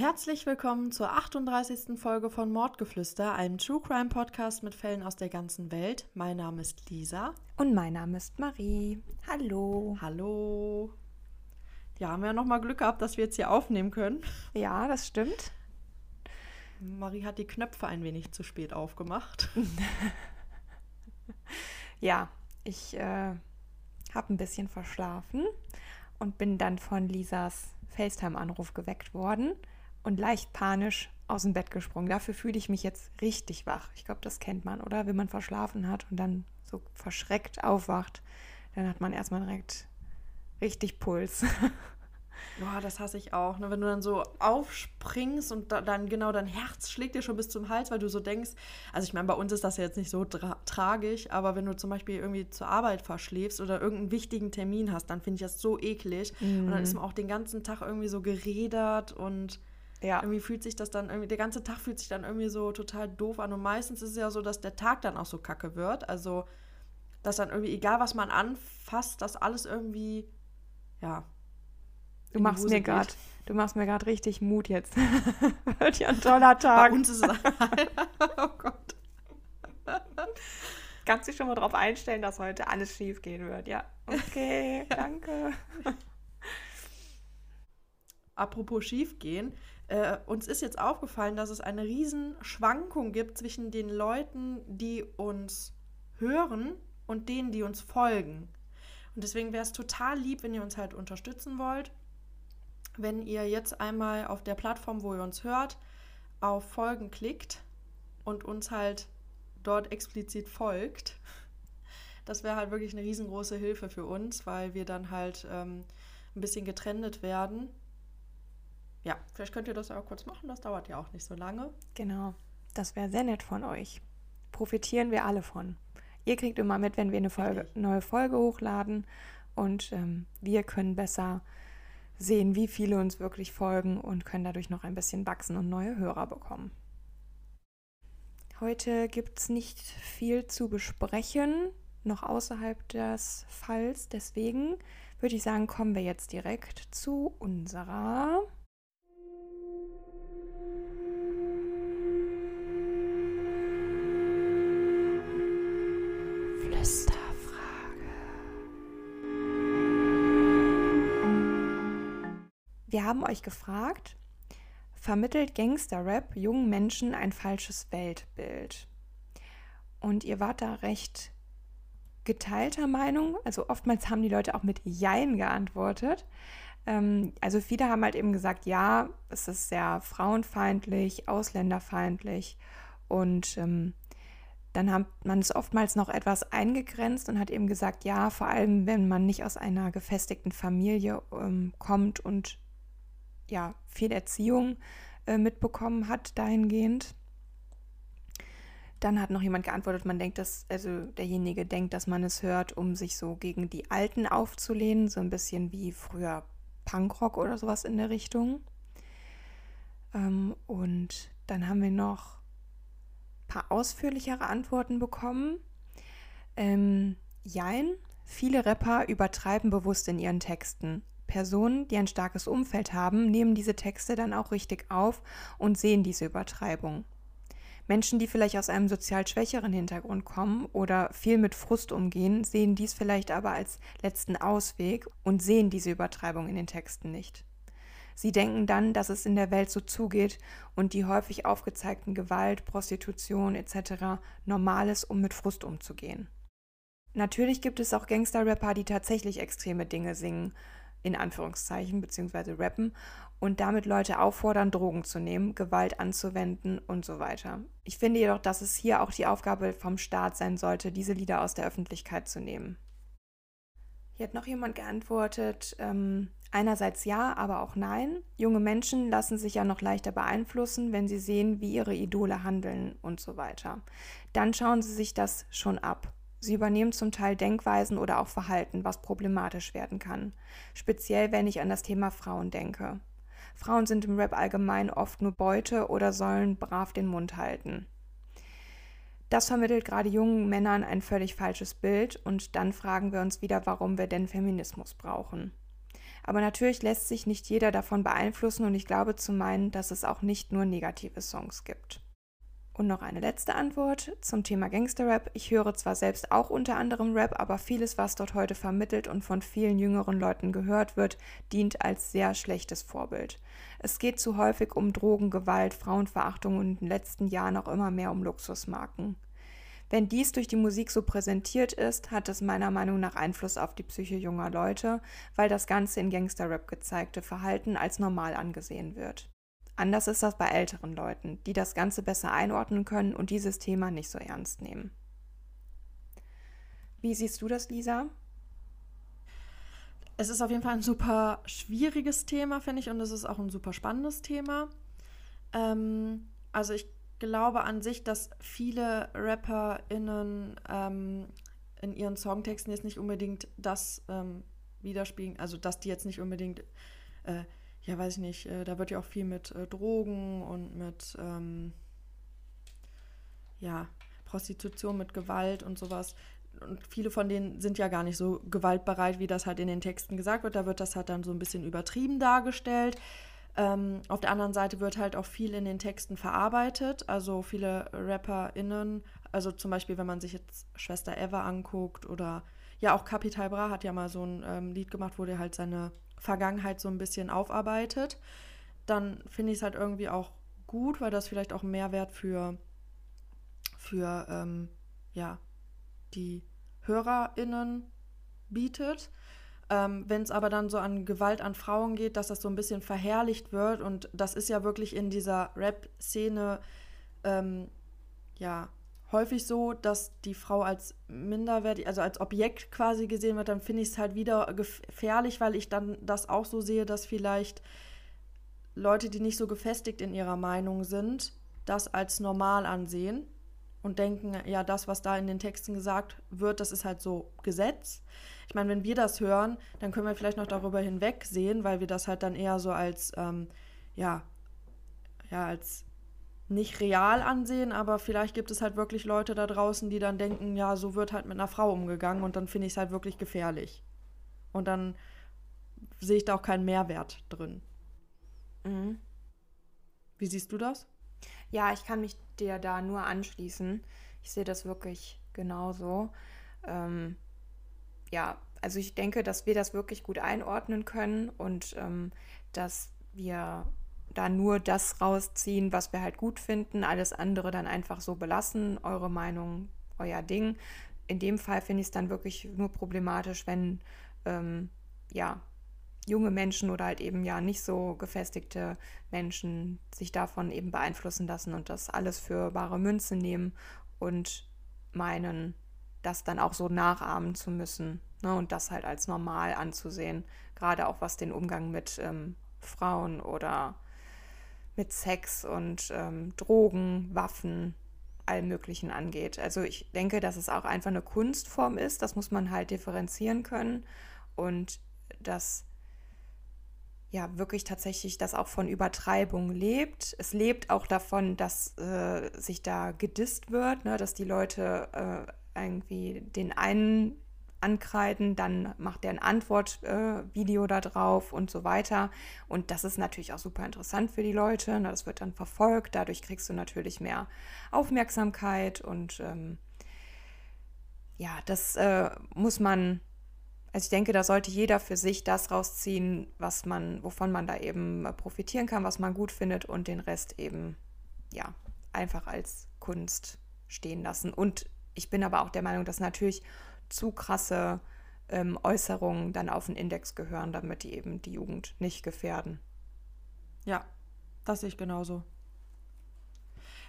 Herzlich willkommen zur 38. Folge von Mordgeflüster, einem True Crime Podcast mit Fällen aus der ganzen Welt. Mein Name ist Lisa. Und mein Name ist Marie. Hallo. Hallo. Ja, haben wir ja nochmal Glück gehabt, dass wir jetzt hier aufnehmen können. Ja, das stimmt. Marie hat die Knöpfe ein wenig zu spät aufgemacht. ja, ich äh, habe ein bisschen verschlafen und bin dann von Lisas FaceTime-Anruf geweckt worden und leicht panisch aus dem Bett gesprungen. Dafür fühle ich mich jetzt richtig wach. Ich glaube, das kennt man, oder? Wenn man verschlafen hat und dann so verschreckt aufwacht, dann hat man erstmal direkt richtig Puls. Boah, das hasse ich auch. Ne? Wenn du dann so aufspringst und da, dann genau dein Herz schlägt dir schon bis zum Hals, weil du so denkst, also ich meine, bei uns ist das ja jetzt nicht so tra tragisch, aber wenn du zum Beispiel irgendwie zur Arbeit verschläfst oder irgendeinen wichtigen Termin hast, dann finde ich das so eklig. Mhm. Und dann ist man auch den ganzen Tag irgendwie so geredert und ja. Irgendwie fühlt sich das dann irgendwie, der ganze Tag fühlt sich dann irgendwie so total doof an. Und meistens ist es ja so, dass der Tag dann auch so kacke wird. Also, dass dann irgendwie, egal was man anfasst, dass alles irgendwie, ja. Du machst mir gerade, du machst mir gerade richtig Mut jetzt. wird ja ein toller Tag. Bei uns ist es oh Gott. Kannst dich schon mal darauf einstellen, dass heute alles schief gehen wird. Ja, okay, danke. Apropos schief gehen, äh, uns ist jetzt aufgefallen, dass es eine riesen Schwankung gibt zwischen den Leuten, die uns hören und denen, die uns folgen. Und deswegen wäre es total lieb, wenn ihr uns halt unterstützen wollt, wenn ihr jetzt einmal auf der Plattform, wo ihr uns hört, auf Folgen klickt und uns halt dort explizit folgt. Das wäre halt wirklich eine riesengroße Hilfe für uns, weil wir dann halt ähm, ein bisschen getrennt werden ja, vielleicht könnt ihr das ja auch kurz machen, das dauert ja auch nicht so lange. Genau, das wäre sehr nett von euch. Profitieren wir alle von. Ihr kriegt immer mit, wenn wir eine Folge, neue Folge hochladen und ähm, wir können besser sehen, wie viele uns wirklich folgen und können dadurch noch ein bisschen wachsen und neue Hörer bekommen. Heute gibt es nicht viel zu besprechen, noch außerhalb des Falls. Deswegen würde ich sagen, kommen wir jetzt direkt zu unserer Wir haben euch gefragt, vermittelt Gangster-Rap jungen Menschen ein falsches Weltbild? Und ihr wart da recht geteilter Meinung. Also oftmals haben die Leute auch mit Jein geantwortet. Ähm, also viele haben halt eben gesagt, ja, es ist sehr frauenfeindlich, ausländerfeindlich und ähm, dann hat man es oftmals noch etwas eingegrenzt und hat eben gesagt, ja, vor allem wenn man nicht aus einer gefestigten Familie ähm, kommt und ja viel Erziehung äh, mitbekommen hat dahingehend. Dann hat noch jemand geantwortet, man denkt, dass, also derjenige denkt, dass man es hört, um sich so gegen die Alten aufzulehnen, so ein bisschen wie früher Punkrock oder sowas in der Richtung. Ähm, und dann haben wir noch paar ausführlichere Antworten bekommen. Ähm, jein, viele Rapper übertreiben bewusst in ihren Texten. Personen, die ein starkes Umfeld haben, nehmen diese Texte dann auch richtig auf und sehen diese Übertreibung. Menschen, die vielleicht aus einem sozial schwächeren Hintergrund kommen oder viel mit Frust umgehen, sehen dies vielleicht aber als letzten Ausweg und sehen diese Übertreibung in den Texten nicht. Sie denken dann, dass es in der Welt so zugeht und die häufig aufgezeigten Gewalt, Prostitution etc. normal ist, um mit Frust umzugehen. Natürlich gibt es auch Gangster-Rapper, die tatsächlich extreme Dinge singen, in Anführungszeichen, beziehungsweise rappen und damit Leute auffordern, Drogen zu nehmen, Gewalt anzuwenden und so weiter. Ich finde jedoch, dass es hier auch die Aufgabe vom Staat sein sollte, diese Lieder aus der Öffentlichkeit zu nehmen. Hier hat noch jemand geantwortet, ähm, einerseits ja, aber auch nein. Junge Menschen lassen sich ja noch leichter beeinflussen, wenn sie sehen, wie ihre Idole handeln und so weiter. Dann schauen sie sich das schon ab. Sie übernehmen zum Teil Denkweisen oder auch Verhalten, was problematisch werden kann. Speziell, wenn ich an das Thema Frauen denke. Frauen sind im Rap allgemein oft nur Beute oder sollen brav den Mund halten. Das vermittelt gerade jungen Männern ein völlig falsches Bild und dann fragen wir uns wieder, warum wir denn Feminismus brauchen. Aber natürlich lässt sich nicht jeder davon beeinflussen und ich glaube zu meinen, dass es auch nicht nur negative Songs gibt. Und noch eine letzte Antwort zum Thema Gangsterrap. Ich höre zwar selbst auch unter anderem Rap, aber vieles, was dort heute vermittelt und von vielen jüngeren Leuten gehört wird, dient als sehr schlechtes Vorbild. Es geht zu häufig um Drogen, Gewalt, Frauenverachtung und in den letzten Jahren auch immer mehr um Luxusmarken. Wenn dies durch die Musik so präsentiert ist, hat es meiner Meinung nach Einfluss auf die Psyche junger Leute, weil das ganze in Gangsterrap gezeigte Verhalten als normal angesehen wird. Anders ist das bei älteren Leuten, die das Ganze besser einordnen können und dieses Thema nicht so ernst nehmen. Wie siehst du das, Lisa? Es ist auf jeden Fall ein super schwieriges Thema, finde ich, und es ist auch ein super spannendes Thema. Ähm, also ich glaube an sich, dass viele RapperInnen ähm, in ihren Songtexten jetzt nicht unbedingt das ähm, widerspiegeln, also dass die jetzt nicht unbedingt äh, ja, weiß ich nicht, äh, da wird ja auch viel mit äh, Drogen und mit, ähm, ja, Prostitution, mit Gewalt und sowas. Und viele von denen sind ja gar nicht so gewaltbereit, wie das halt in den Texten gesagt wird. Da wird das halt dann so ein bisschen übertrieben dargestellt. Ähm, auf der anderen Seite wird halt auch viel in den Texten verarbeitet. Also viele RapperInnen, also zum Beispiel, wenn man sich jetzt Schwester Eva anguckt oder ja, auch Capital Bra hat ja mal so ein ähm, Lied gemacht, wo der halt seine Vergangenheit so ein bisschen aufarbeitet, dann finde ich es halt irgendwie auch gut, weil das vielleicht auch Mehrwert für, für ähm, ja, die HörerInnen bietet. Ähm, Wenn es aber dann so an Gewalt an Frauen geht, dass das so ein bisschen verherrlicht wird und das ist ja wirklich in dieser Rap-Szene ähm, ja häufig so, dass die Frau als minderwertig, also als Objekt quasi gesehen wird, dann finde ich es halt wieder gefährlich, weil ich dann das auch so sehe, dass vielleicht Leute, die nicht so gefestigt in ihrer Meinung sind, das als normal ansehen und denken, ja, das, was da in den Texten gesagt wird, das ist halt so Gesetz. Ich meine, wenn wir das hören, dann können wir vielleicht noch darüber hinwegsehen, weil wir das halt dann eher so als, ähm, ja, ja, als nicht real ansehen, aber vielleicht gibt es halt wirklich Leute da draußen, die dann denken, ja, so wird halt mit einer Frau umgegangen und dann finde ich es halt wirklich gefährlich. Und dann sehe ich da auch keinen Mehrwert drin. Mhm. Wie siehst du das? Ja, ich kann mich dir da nur anschließen. Ich sehe das wirklich genauso. Ähm, ja, also ich denke, dass wir das wirklich gut einordnen können und ähm, dass wir da nur das rausziehen, was wir halt gut finden, alles andere dann einfach so belassen, eure Meinung, euer Ding. In dem Fall finde ich es dann wirklich nur problematisch, wenn ähm, ja junge Menschen oder halt eben ja nicht so gefestigte Menschen sich davon eben beeinflussen lassen und das alles für bare Münze nehmen und meinen, das dann auch so nachahmen zu müssen ne, und das halt als normal anzusehen, gerade auch was den Umgang mit ähm, Frauen oder mit Sex und ähm, Drogen, Waffen, allem Möglichen angeht. Also ich denke, dass es auch einfach eine Kunstform ist, das muss man halt differenzieren können und dass ja wirklich tatsächlich das auch von Übertreibung lebt. Es lebt auch davon, dass äh, sich da gedisst wird, ne, dass die Leute äh, irgendwie den einen ankreiden, dann macht er ein Antwortvideo äh, da drauf und so weiter. Und das ist natürlich auch super interessant für die Leute. Na, das wird dann verfolgt, dadurch kriegst du natürlich mehr Aufmerksamkeit und ähm, ja, das äh, muss man Also ich denke, da sollte jeder für sich das rausziehen, was man, wovon man da eben profitieren kann, was man gut findet und den Rest eben, ja, einfach als Kunst stehen lassen. Und ich bin aber auch der Meinung, dass natürlich zu krasse ähm, Äußerungen dann auf den Index gehören, damit die eben die Jugend nicht gefährden. Ja, das sehe ich genauso.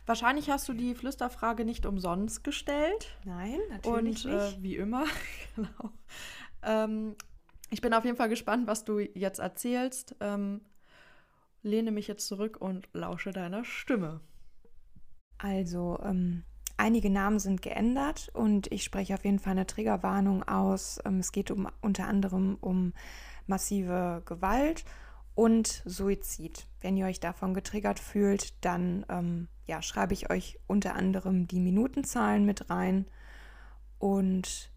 Wahrscheinlich hast du die Flüsterfrage nicht umsonst gestellt. Nein, natürlich Und äh, wie immer, genau. Ähm, ich bin auf jeden Fall gespannt, was du jetzt erzählst. Ähm, lehne mich jetzt zurück und lausche deiner Stimme. Also, ähm, einige Namen sind geändert und ich spreche auf jeden Fall eine Triggerwarnung aus. Ähm, es geht um, unter anderem um massive Gewalt und Suizid. Wenn ihr euch davon getriggert fühlt, dann ähm, ja, schreibe ich euch unter anderem die Minutenzahlen mit rein und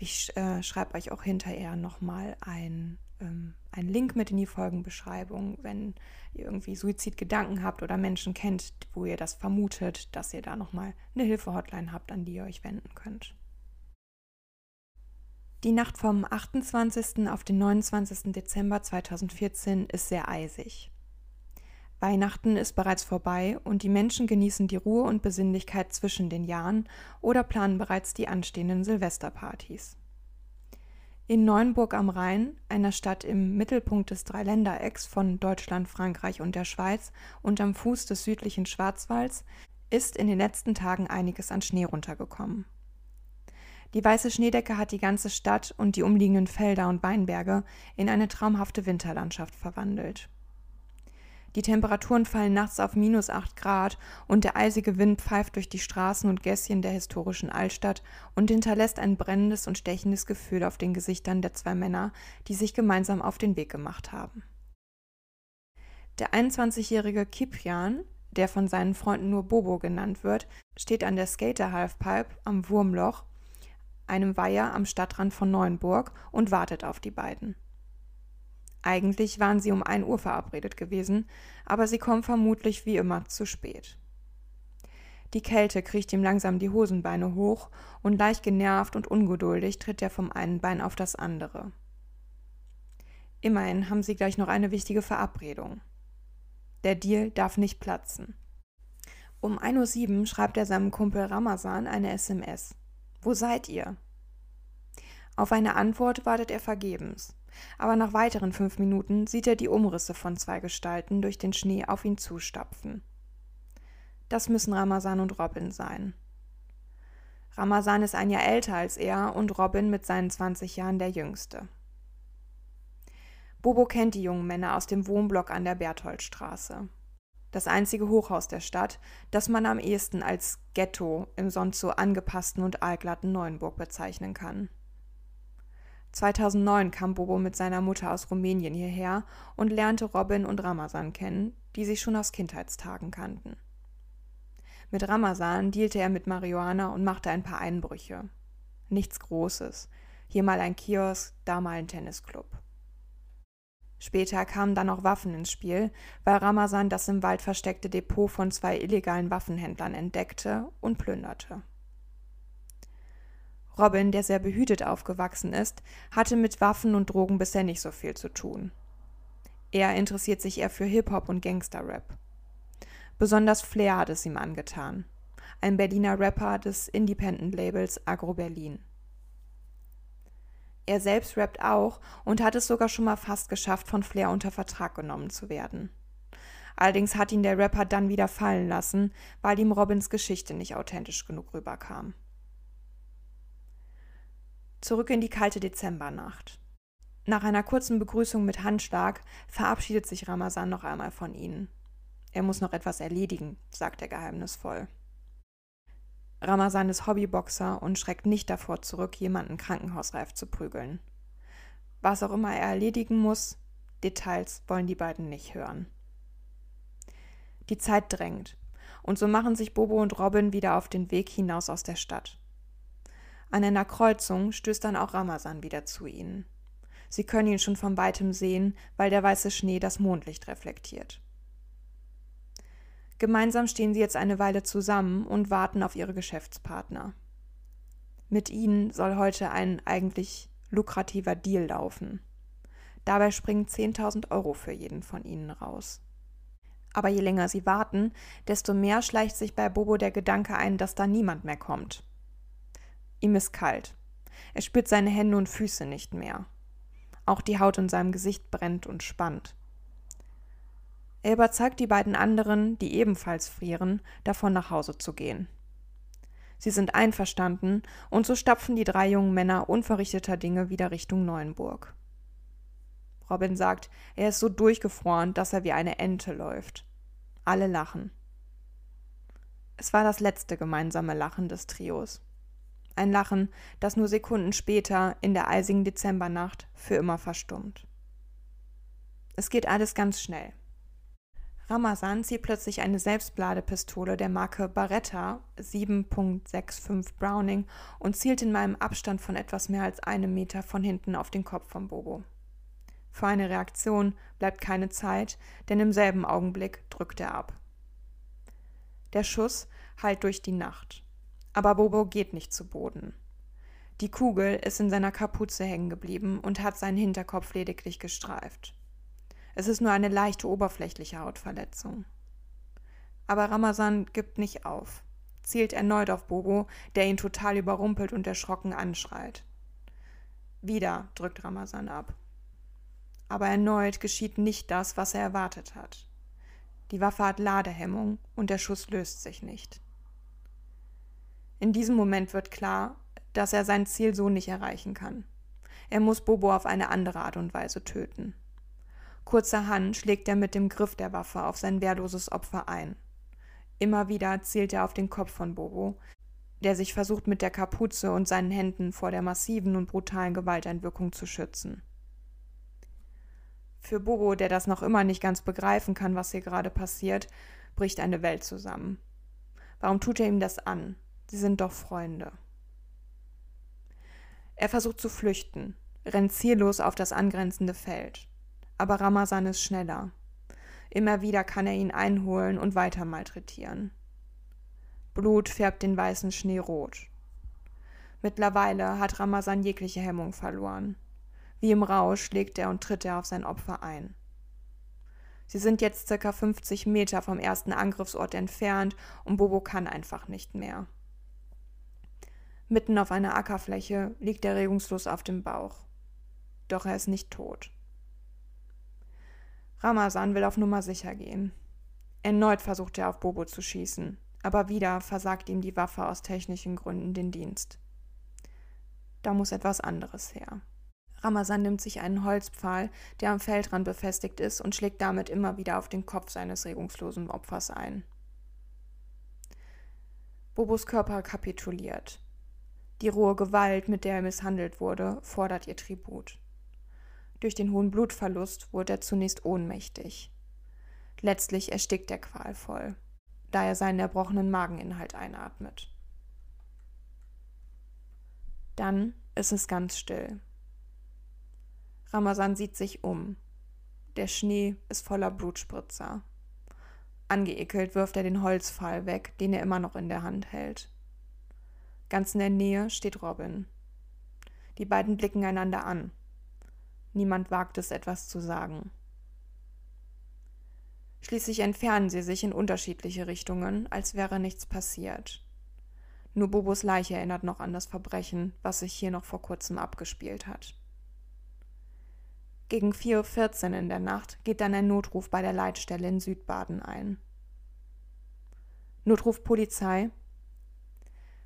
ich äh, schreibe euch auch hinterher nochmal ein, ähm, einen Link mit in die Folgenbeschreibung, wenn ihr irgendwie Suizidgedanken habt oder Menschen kennt, wo ihr das vermutet, dass ihr da nochmal eine Hilfe-Hotline habt, an die ihr euch wenden könnt. Die Nacht vom 28. auf den 29. Dezember 2014 ist sehr eisig. Weihnachten ist bereits vorbei und die Menschen genießen die Ruhe und Besinnlichkeit zwischen den Jahren oder planen bereits die anstehenden Silvesterpartys. In Neuenburg am Rhein, einer Stadt im Mittelpunkt des Dreiländerecks von Deutschland, Frankreich und der Schweiz und am Fuß des südlichen Schwarzwalds, ist in den letzten Tagen einiges an Schnee runtergekommen. Die weiße Schneedecke hat die ganze Stadt und die umliegenden Felder und Weinberge in eine traumhafte Winterlandschaft verwandelt. Die Temperaturen fallen nachts auf minus 8 Grad und der eisige Wind pfeift durch die Straßen und Gässchen der historischen Altstadt und hinterlässt ein brennendes und stechendes Gefühl auf den Gesichtern der zwei Männer, die sich gemeinsam auf den Weg gemacht haben. Der 21-jährige Kiprian, der von seinen Freunden nur Bobo genannt wird, steht an der Skater Halfpipe am Wurmloch, einem Weiher am Stadtrand von Neuenburg, und wartet auf die beiden. Eigentlich waren sie um ein Uhr verabredet gewesen, aber sie kommen vermutlich wie immer zu spät. Die Kälte kriecht ihm langsam die Hosenbeine hoch und leicht genervt und ungeduldig tritt er vom einen Bein auf das andere. Immerhin haben sie gleich noch eine wichtige Verabredung. Der Deal darf nicht platzen. Um 1.07 Uhr schreibt er seinem Kumpel Ramazan eine SMS. Wo seid ihr? Auf eine Antwort wartet er vergebens aber nach weiteren fünf Minuten sieht er die Umrisse von zwei Gestalten durch den Schnee auf ihn zustapfen. Das müssen Ramazan und Robin sein. Ramazan ist ein Jahr älter als er und Robin mit seinen 20 Jahren der jüngste. Bobo kennt die jungen Männer aus dem Wohnblock an der Bertholdstraße. Das einzige Hochhaus der Stadt, das man am ehesten als Ghetto im sonst so angepassten und aalglatten Neuenburg bezeichnen kann. 2009 kam Bobo mit seiner Mutter aus Rumänien hierher und lernte Robin und Ramazan kennen, die sich schon aus Kindheitstagen kannten. Mit Ramazan dealte er mit Marihuana und machte ein paar Einbrüche. Nichts Großes. Hier mal ein Kiosk, da mal ein Tennisclub. Später kamen dann auch Waffen ins Spiel, weil Ramazan das im Wald versteckte Depot von zwei illegalen Waffenhändlern entdeckte und plünderte. Robin, der sehr behütet aufgewachsen ist, hatte mit Waffen und Drogen bisher nicht so viel zu tun. Er interessiert sich eher für Hip-Hop und Gangster-Rap. Besonders Flair hat es ihm angetan. Ein Berliner Rapper des Independent-Labels Agro Berlin. Er selbst rappt auch und hat es sogar schon mal fast geschafft, von Flair unter Vertrag genommen zu werden. Allerdings hat ihn der Rapper dann wieder fallen lassen, weil ihm Robins Geschichte nicht authentisch genug rüberkam. Zurück in die kalte Dezembernacht. Nach einer kurzen Begrüßung mit Handschlag verabschiedet sich Ramazan noch einmal von ihnen. Er muss noch etwas erledigen, sagt er geheimnisvoll. Ramazan ist Hobbyboxer und schreckt nicht davor zurück, jemanden krankenhausreif zu prügeln. Was auch immer er erledigen muss, Details wollen die beiden nicht hören. Die Zeit drängt, und so machen sich Bobo und Robin wieder auf den Weg hinaus aus der Stadt. An einer Kreuzung stößt dann auch Ramazan wieder zu ihnen. Sie können ihn schon von weitem sehen, weil der weiße Schnee das Mondlicht reflektiert. Gemeinsam stehen sie jetzt eine Weile zusammen und warten auf ihre Geschäftspartner. Mit ihnen soll heute ein eigentlich lukrativer Deal laufen. Dabei springen 10.000 Euro für jeden von ihnen raus. Aber je länger sie warten, desto mehr schleicht sich bei Bobo der Gedanke ein, dass da niemand mehr kommt. Ihm ist kalt. Er spürt seine Hände und Füße nicht mehr. Auch die Haut in seinem Gesicht brennt und spannt. Er überzeugt die beiden anderen, die ebenfalls frieren, davon nach Hause zu gehen. Sie sind einverstanden, und so stapfen die drei jungen Männer unverrichteter Dinge wieder Richtung Neuenburg. Robin sagt, er ist so durchgefroren, dass er wie eine Ente läuft. Alle lachen. Es war das letzte gemeinsame Lachen des Trios. Ein Lachen, das nur Sekunden später in der eisigen Dezembernacht für immer verstummt. Es geht alles ganz schnell. Ramazan zieht plötzlich eine Selbstbladepistole der Marke Barretta 7.65 Browning und zielt in meinem Abstand von etwas mehr als einem Meter von hinten auf den Kopf von Bobo. Für eine Reaktion bleibt keine Zeit, denn im selben Augenblick drückt er ab. Der Schuss hallt durch die Nacht. Aber Bobo geht nicht zu Boden. Die Kugel ist in seiner Kapuze hängen geblieben und hat seinen Hinterkopf lediglich gestreift. Es ist nur eine leichte oberflächliche Hautverletzung. Aber Ramazan gibt nicht auf, zielt erneut auf Bobo, der ihn total überrumpelt und erschrocken anschreit. Wieder drückt Ramazan ab aber erneut geschieht nicht das, was er erwartet hat. Die Waffe hat Ladehemmung und der Schuss löst sich nicht. In diesem Moment wird klar, dass er sein Ziel so nicht erreichen kann. Er muss Bobo auf eine andere Art und Weise töten. Kurzerhand schlägt er mit dem Griff der Waffe auf sein wehrloses Opfer ein. Immer wieder zielt er auf den Kopf von Bobo, der sich versucht mit der Kapuze und seinen Händen vor der massiven und brutalen Gewalteinwirkung zu schützen. Für Bobo, der das noch immer nicht ganz begreifen kann, was hier gerade passiert, bricht eine Welt zusammen. Warum tut er ihm das an? Sie sind doch Freunde. Er versucht zu flüchten, rennt ziellos auf das angrenzende Feld. Aber Ramazan ist schneller. Immer wieder kann er ihn einholen und weiter malträtieren. Blut färbt den weißen Schnee rot. Mittlerweile hat Ramazan jegliche Hemmung verloren. Wie im Rausch schlägt er und tritt er auf sein Opfer ein. Sie sind jetzt circa 50 Meter vom ersten Angriffsort entfernt und Bobo kann einfach nicht mehr. Mitten auf einer Ackerfläche liegt er regungslos auf dem Bauch. Doch er ist nicht tot. Ramazan will auf Nummer sicher gehen. Erneut versucht er auf Bobo zu schießen, aber wieder versagt ihm die Waffe aus technischen Gründen den Dienst. Da muss etwas anderes her. Ramazan nimmt sich einen Holzpfahl, der am Feldrand befestigt ist, und schlägt damit immer wieder auf den Kopf seines regungslosen Opfers ein. Bobos Körper kapituliert. Die rohe Gewalt, mit der er misshandelt wurde, fordert ihr Tribut. Durch den hohen Blutverlust wurde er zunächst ohnmächtig. Letztlich erstickt er qualvoll, da er seinen erbrochenen Mageninhalt einatmet. Dann ist es ganz still. Ramazan sieht sich um. Der Schnee ist voller Blutspritzer. Angeekelt wirft er den Holzpfahl weg, den er immer noch in der Hand hält. Ganz in der Nähe steht Robin. Die beiden blicken einander an. Niemand wagt es, etwas zu sagen. Schließlich entfernen sie sich in unterschiedliche Richtungen, als wäre nichts passiert. Nur Bobos Leiche erinnert noch an das Verbrechen, was sich hier noch vor kurzem abgespielt hat. Gegen 4.14 Uhr in der Nacht geht dann ein Notruf bei der Leitstelle in Südbaden ein. Notruf Polizei.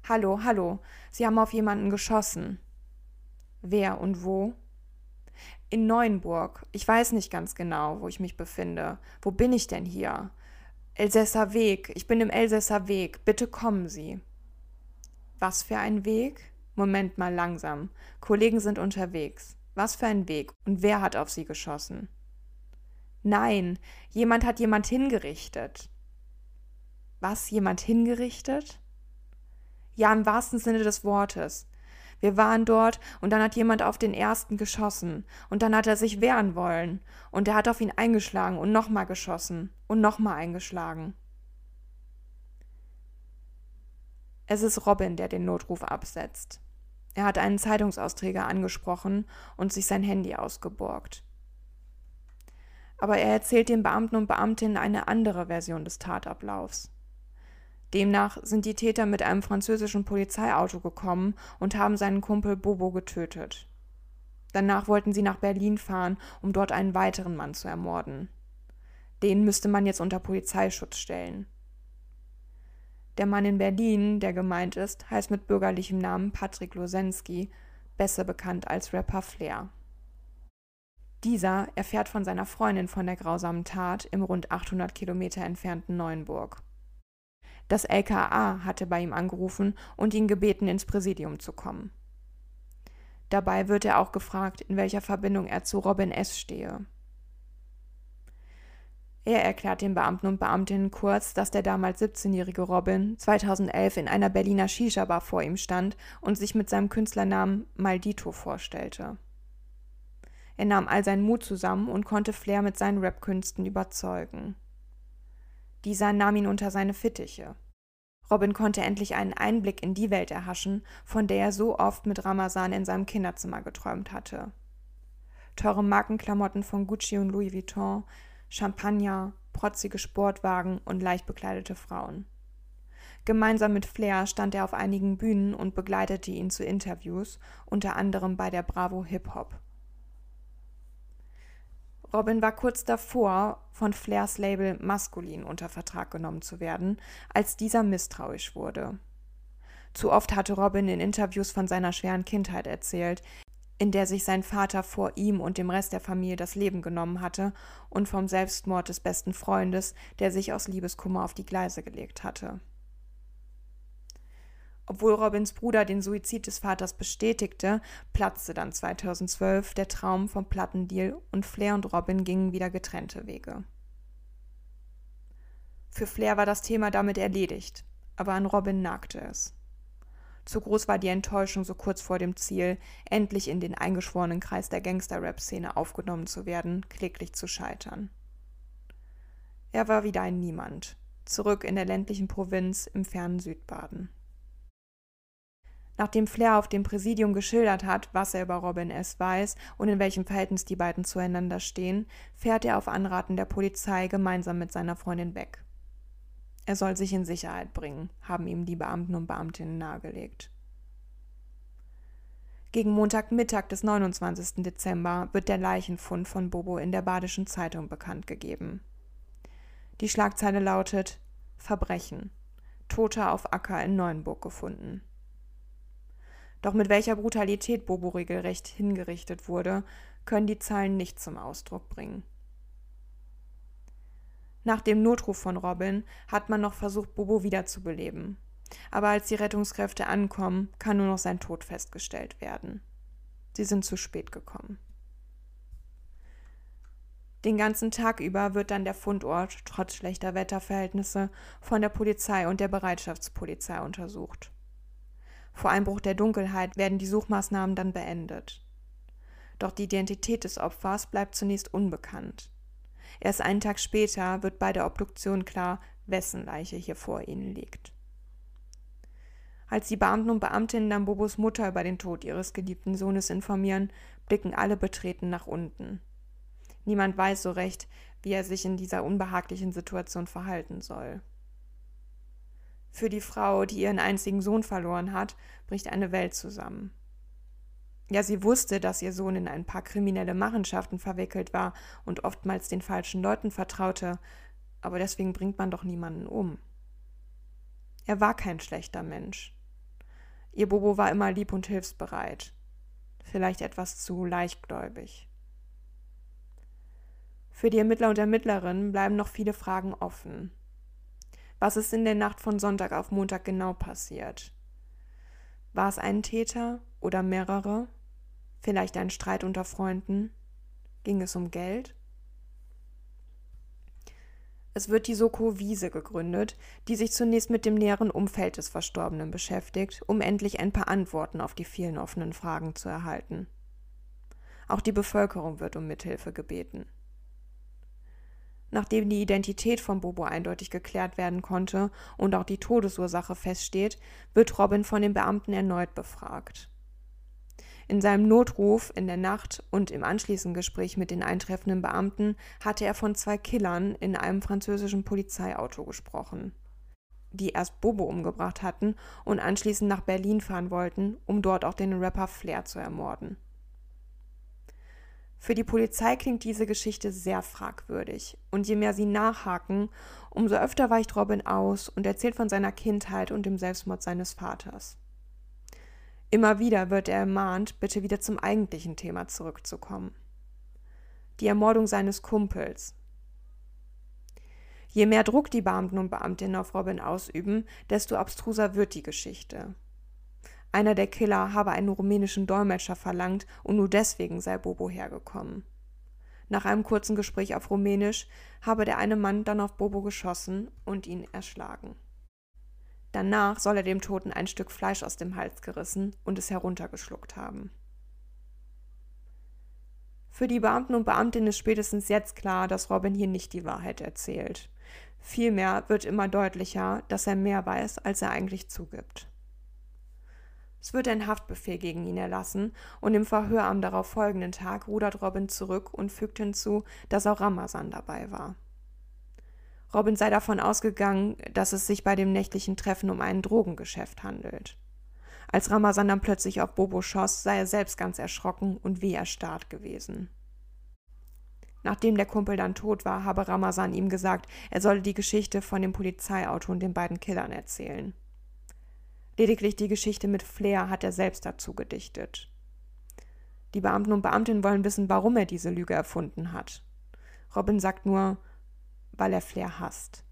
Hallo, hallo, Sie haben auf jemanden geschossen. Wer und wo? In Neuenburg. Ich weiß nicht ganz genau, wo ich mich befinde. Wo bin ich denn hier? Elsässer Weg. Ich bin im Elsässer Weg. Bitte kommen Sie. Was für ein Weg? Moment mal langsam. Kollegen sind unterwegs. Was für ein Weg. Und wer hat auf sie geschossen? Nein, jemand hat jemand hingerichtet. Was, jemand hingerichtet? Ja, im wahrsten Sinne des Wortes. Wir waren dort und dann hat jemand auf den ersten geschossen und dann hat er sich wehren wollen und er hat auf ihn eingeschlagen und nochmal geschossen und nochmal eingeschlagen. Es ist Robin, der den Notruf absetzt. Er hat einen Zeitungsausträger angesprochen und sich sein Handy ausgeborgt. Aber er erzählt den Beamten und Beamtinnen eine andere Version des Tatablaufs. Demnach sind die Täter mit einem französischen Polizeiauto gekommen und haben seinen Kumpel Bobo getötet. Danach wollten sie nach Berlin fahren, um dort einen weiteren Mann zu ermorden. Den müsste man jetzt unter Polizeischutz stellen. Der Mann in Berlin, der gemeint ist, heißt mit bürgerlichem Namen Patrick Losensky, besser bekannt als Rapper Flair. Dieser erfährt von seiner Freundin von der grausamen Tat im rund 800 Kilometer entfernten Neuenburg. Das LKA hatte bei ihm angerufen und ihn gebeten, ins Präsidium zu kommen. Dabei wird er auch gefragt, in welcher Verbindung er zu Robin S. stehe. Er erklärt den Beamten und Beamtinnen kurz, dass der damals 17-jährige Robin 2011 in einer Berliner Shisha-Bar vor ihm stand und sich mit seinem Künstlernamen Maldito vorstellte. Er nahm all seinen Mut zusammen und konnte Flair mit seinen Rap-Künsten überzeugen. Dieser nahm ihn unter seine Fittiche. Robin konnte endlich einen Einblick in die Welt erhaschen, von der er so oft mit Ramazan in seinem Kinderzimmer geträumt hatte. Teure Markenklamotten von Gucci und Louis Vuitton, Champagner, protzige Sportwagen und leicht bekleidete Frauen. Gemeinsam mit Flair stand er auf einigen Bühnen und begleitete ihn zu Interviews, unter anderem bei der Bravo Hip Hop. Robin war kurz davor, von Flairs Label Maskulin unter Vertrag genommen zu werden, als dieser misstrauisch wurde. Zu oft hatte Robin in Interviews von seiner schweren Kindheit erzählt, in der sich sein Vater vor ihm und dem Rest der Familie das Leben genommen hatte, und vom Selbstmord des besten Freundes, der sich aus Liebeskummer auf die Gleise gelegt hatte. Obwohl Robins Bruder den Suizid des Vaters bestätigte, platzte dann 2012 der Traum vom Plattendeal und Flair und Robin gingen wieder getrennte Wege. Für Flair war das Thema damit erledigt, aber an Robin nagte es. Zu groß war die Enttäuschung so kurz vor dem Ziel, endlich in den eingeschworenen Kreis der Gangster-Rap-Szene aufgenommen zu werden, kläglich zu scheitern. Er war wieder ein Niemand, zurück in der ländlichen Provinz im fernen Südbaden. Nachdem Flair auf dem Präsidium geschildert hat, was er über Robin S. weiß und in welchem Verhältnis die beiden zueinander stehen, fährt er auf Anraten der Polizei gemeinsam mit seiner Freundin weg. Er soll sich in Sicherheit bringen, haben ihm die Beamten und Beamtinnen nahegelegt. Gegen Montagmittag des 29. Dezember wird der Leichenfund von Bobo in der Badischen Zeitung bekannt gegeben. Die Schlagzeile lautet Verbrechen. Toter auf Acker in Neuenburg gefunden. Doch mit welcher Brutalität Bobo regelrecht hingerichtet wurde, können die Zahlen nicht zum Ausdruck bringen. Nach dem Notruf von Robin hat man noch versucht, Bobo wiederzubeleben. Aber als die Rettungskräfte ankommen, kann nur noch sein Tod festgestellt werden. Sie sind zu spät gekommen. Den ganzen Tag über wird dann der Fundort, trotz schlechter Wetterverhältnisse, von der Polizei und der Bereitschaftspolizei untersucht. Vor Einbruch der Dunkelheit werden die Suchmaßnahmen dann beendet. Doch die Identität des Opfers bleibt zunächst unbekannt. Erst einen Tag später wird bei der Obduktion klar, wessen Leiche hier vor ihnen liegt. Als die Beamten und Beamtinnen dann Bobos Mutter über den Tod ihres geliebten Sohnes informieren, blicken alle betreten nach unten. Niemand weiß so recht, wie er sich in dieser unbehaglichen Situation verhalten soll. Für die Frau, die ihren einzigen Sohn verloren hat, bricht eine Welt zusammen. Ja, sie wusste, dass ihr Sohn in ein paar kriminelle Machenschaften verwickelt war und oftmals den falschen Leuten vertraute, aber deswegen bringt man doch niemanden um. Er war kein schlechter Mensch. Ihr Bobo war immer lieb und hilfsbereit, vielleicht etwas zu leichtgläubig. Für die Ermittler und Ermittlerinnen bleiben noch viele Fragen offen. Was ist in der Nacht von Sonntag auf Montag genau passiert? War es ein Täter oder mehrere? Vielleicht ein Streit unter Freunden? Ging es um Geld? Es wird die Soko Wiese gegründet, die sich zunächst mit dem näheren Umfeld des Verstorbenen beschäftigt, um endlich ein paar Antworten auf die vielen offenen Fragen zu erhalten. Auch die Bevölkerung wird um Mithilfe gebeten. Nachdem die Identität von Bobo eindeutig geklärt werden konnte und auch die Todesursache feststeht, wird Robin von den Beamten erneut befragt. In seinem Notruf in der Nacht und im anschließenden Gespräch mit den eintreffenden Beamten hatte er von zwei Killern in einem französischen Polizeiauto gesprochen, die erst Bobo umgebracht hatten und anschließend nach Berlin fahren wollten, um dort auch den Rapper Flair zu ermorden. Für die Polizei klingt diese Geschichte sehr fragwürdig, und je mehr sie nachhaken, umso öfter weicht Robin aus und erzählt von seiner Kindheit und dem Selbstmord seines Vaters. Immer wieder wird er ermahnt, bitte wieder zum eigentlichen Thema zurückzukommen. Die Ermordung seines Kumpels. Je mehr Druck die Beamten und Beamtinnen auf Robin ausüben, desto abstruser wird die Geschichte. Einer der Killer habe einen rumänischen Dolmetscher verlangt und nur deswegen sei Bobo hergekommen. Nach einem kurzen Gespräch auf Rumänisch habe der eine Mann dann auf Bobo geschossen und ihn erschlagen. Danach soll er dem Toten ein Stück Fleisch aus dem Hals gerissen und es heruntergeschluckt haben. Für die Beamten und Beamtinnen ist spätestens jetzt klar, dass Robin hier nicht die Wahrheit erzählt. Vielmehr wird immer deutlicher, dass er mehr weiß, als er eigentlich zugibt. Es wird ein Haftbefehl gegen ihn erlassen und im Verhör am darauf folgenden Tag rudert Robin zurück und fügt hinzu, dass auch Ramazan dabei war. Robin sei davon ausgegangen, dass es sich bei dem nächtlichen Treffen um ein Drogengeschäft handelt. Als Ramazan dann plötzlich auf Bobo schoss, sei er selbst ganz erschrocken und wie erstarrt gewesen. Nachdem der Kumpel dann tot war, habe Ramazan ihm gesagt, er solle die Geschichte von dem Polizeiauto und den beiden Killern erzählen. Lediglich die Geschichte mit Flair hat er selbst dazu gedichtet. Die Beamten und Beamtinnen wollen wissen, warum er diese Lüge erfunden hat. Robin sagt nur, weil er Flair hasst.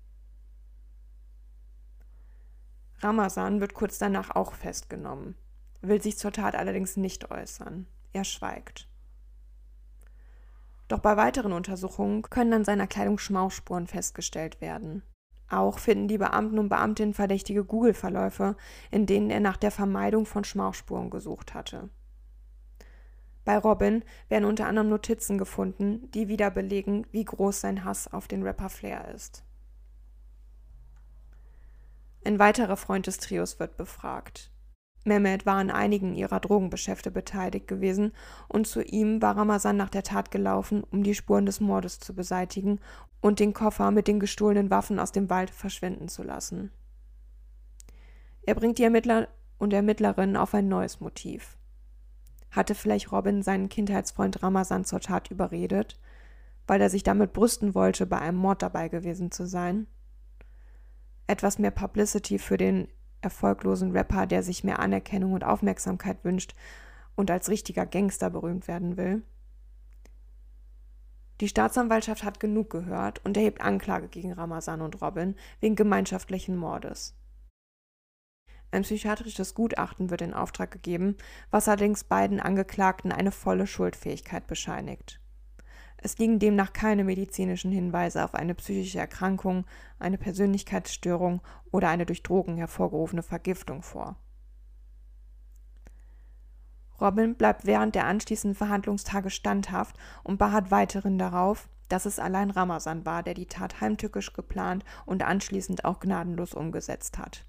Ramazan wird kurz danach auch festgenommen, will sich zur Tat allerdings nicht äußern. Er schweigt. Doch bei weiteren Untersuchungen können an seiner Kleidung Schmauchspuren festgestellt werden. Auch finden die Beamten und Beamtinnen verdächtige Google-Verläufe, in denen er nach der Vermeidung von Schmauchspuren gesucht hatte. Bei Robin werden unter anderem Notizen gefunden, die wieder belegen, wie groß sein Hass auf den Rapper Flair ist. Ein weiterer Freund des Trios wird befragt. Mehmet war an einigen ihrer Drogengeschäfte beteiligt gewesen und zu ihm war Ramazan nach der Tat gelaufen, um die Spuren des Mordes zu beseitigen und den Koffer mit den gestohlenen Waffen aus dem Wald verschwinden zu lassen. Er bringt die Ermittler und Ermittlerinnen auf ein neues Motiv. Hatte vielleicht Robin seinen Kindheitsfreund Ramazan zur Tat überredet, weil er sich damit brüsten wollte, bei einem Mord dabei gewesen zu sein? Etwas mehr Publicity für den erfolglosen Rapper, der sich mehr Anerkennung und Aufmerksamkeit wünscht und als richtiger Gangster berühmt werden will? Die Staatsanwaltschaft hat genug gehört und erhebt Anklage gegen Ramazan und Robin wegen gemeinschaftlichen Mordes. Ein psychiatrisches Gutachten wird in Auftrag gegeben, was allerdings beiden Angeklagten eine volle Schuldfähigkeit bescheinigt. Es liegen demnach keine medizinischen Hinweise auf eine psychische Erkrankung, eine Persönlichkeitsstörung oder eine durch Drogen hervorgerufene Vergiftung vor. Robin bleibt während der anschließenden Verhandlungstage standhaft und beharrt weiterhin darauf, dass es allein Ramazan war, der die Tat heimtückisch geplant und anschließend auch gnadenlos umgesetzt hat.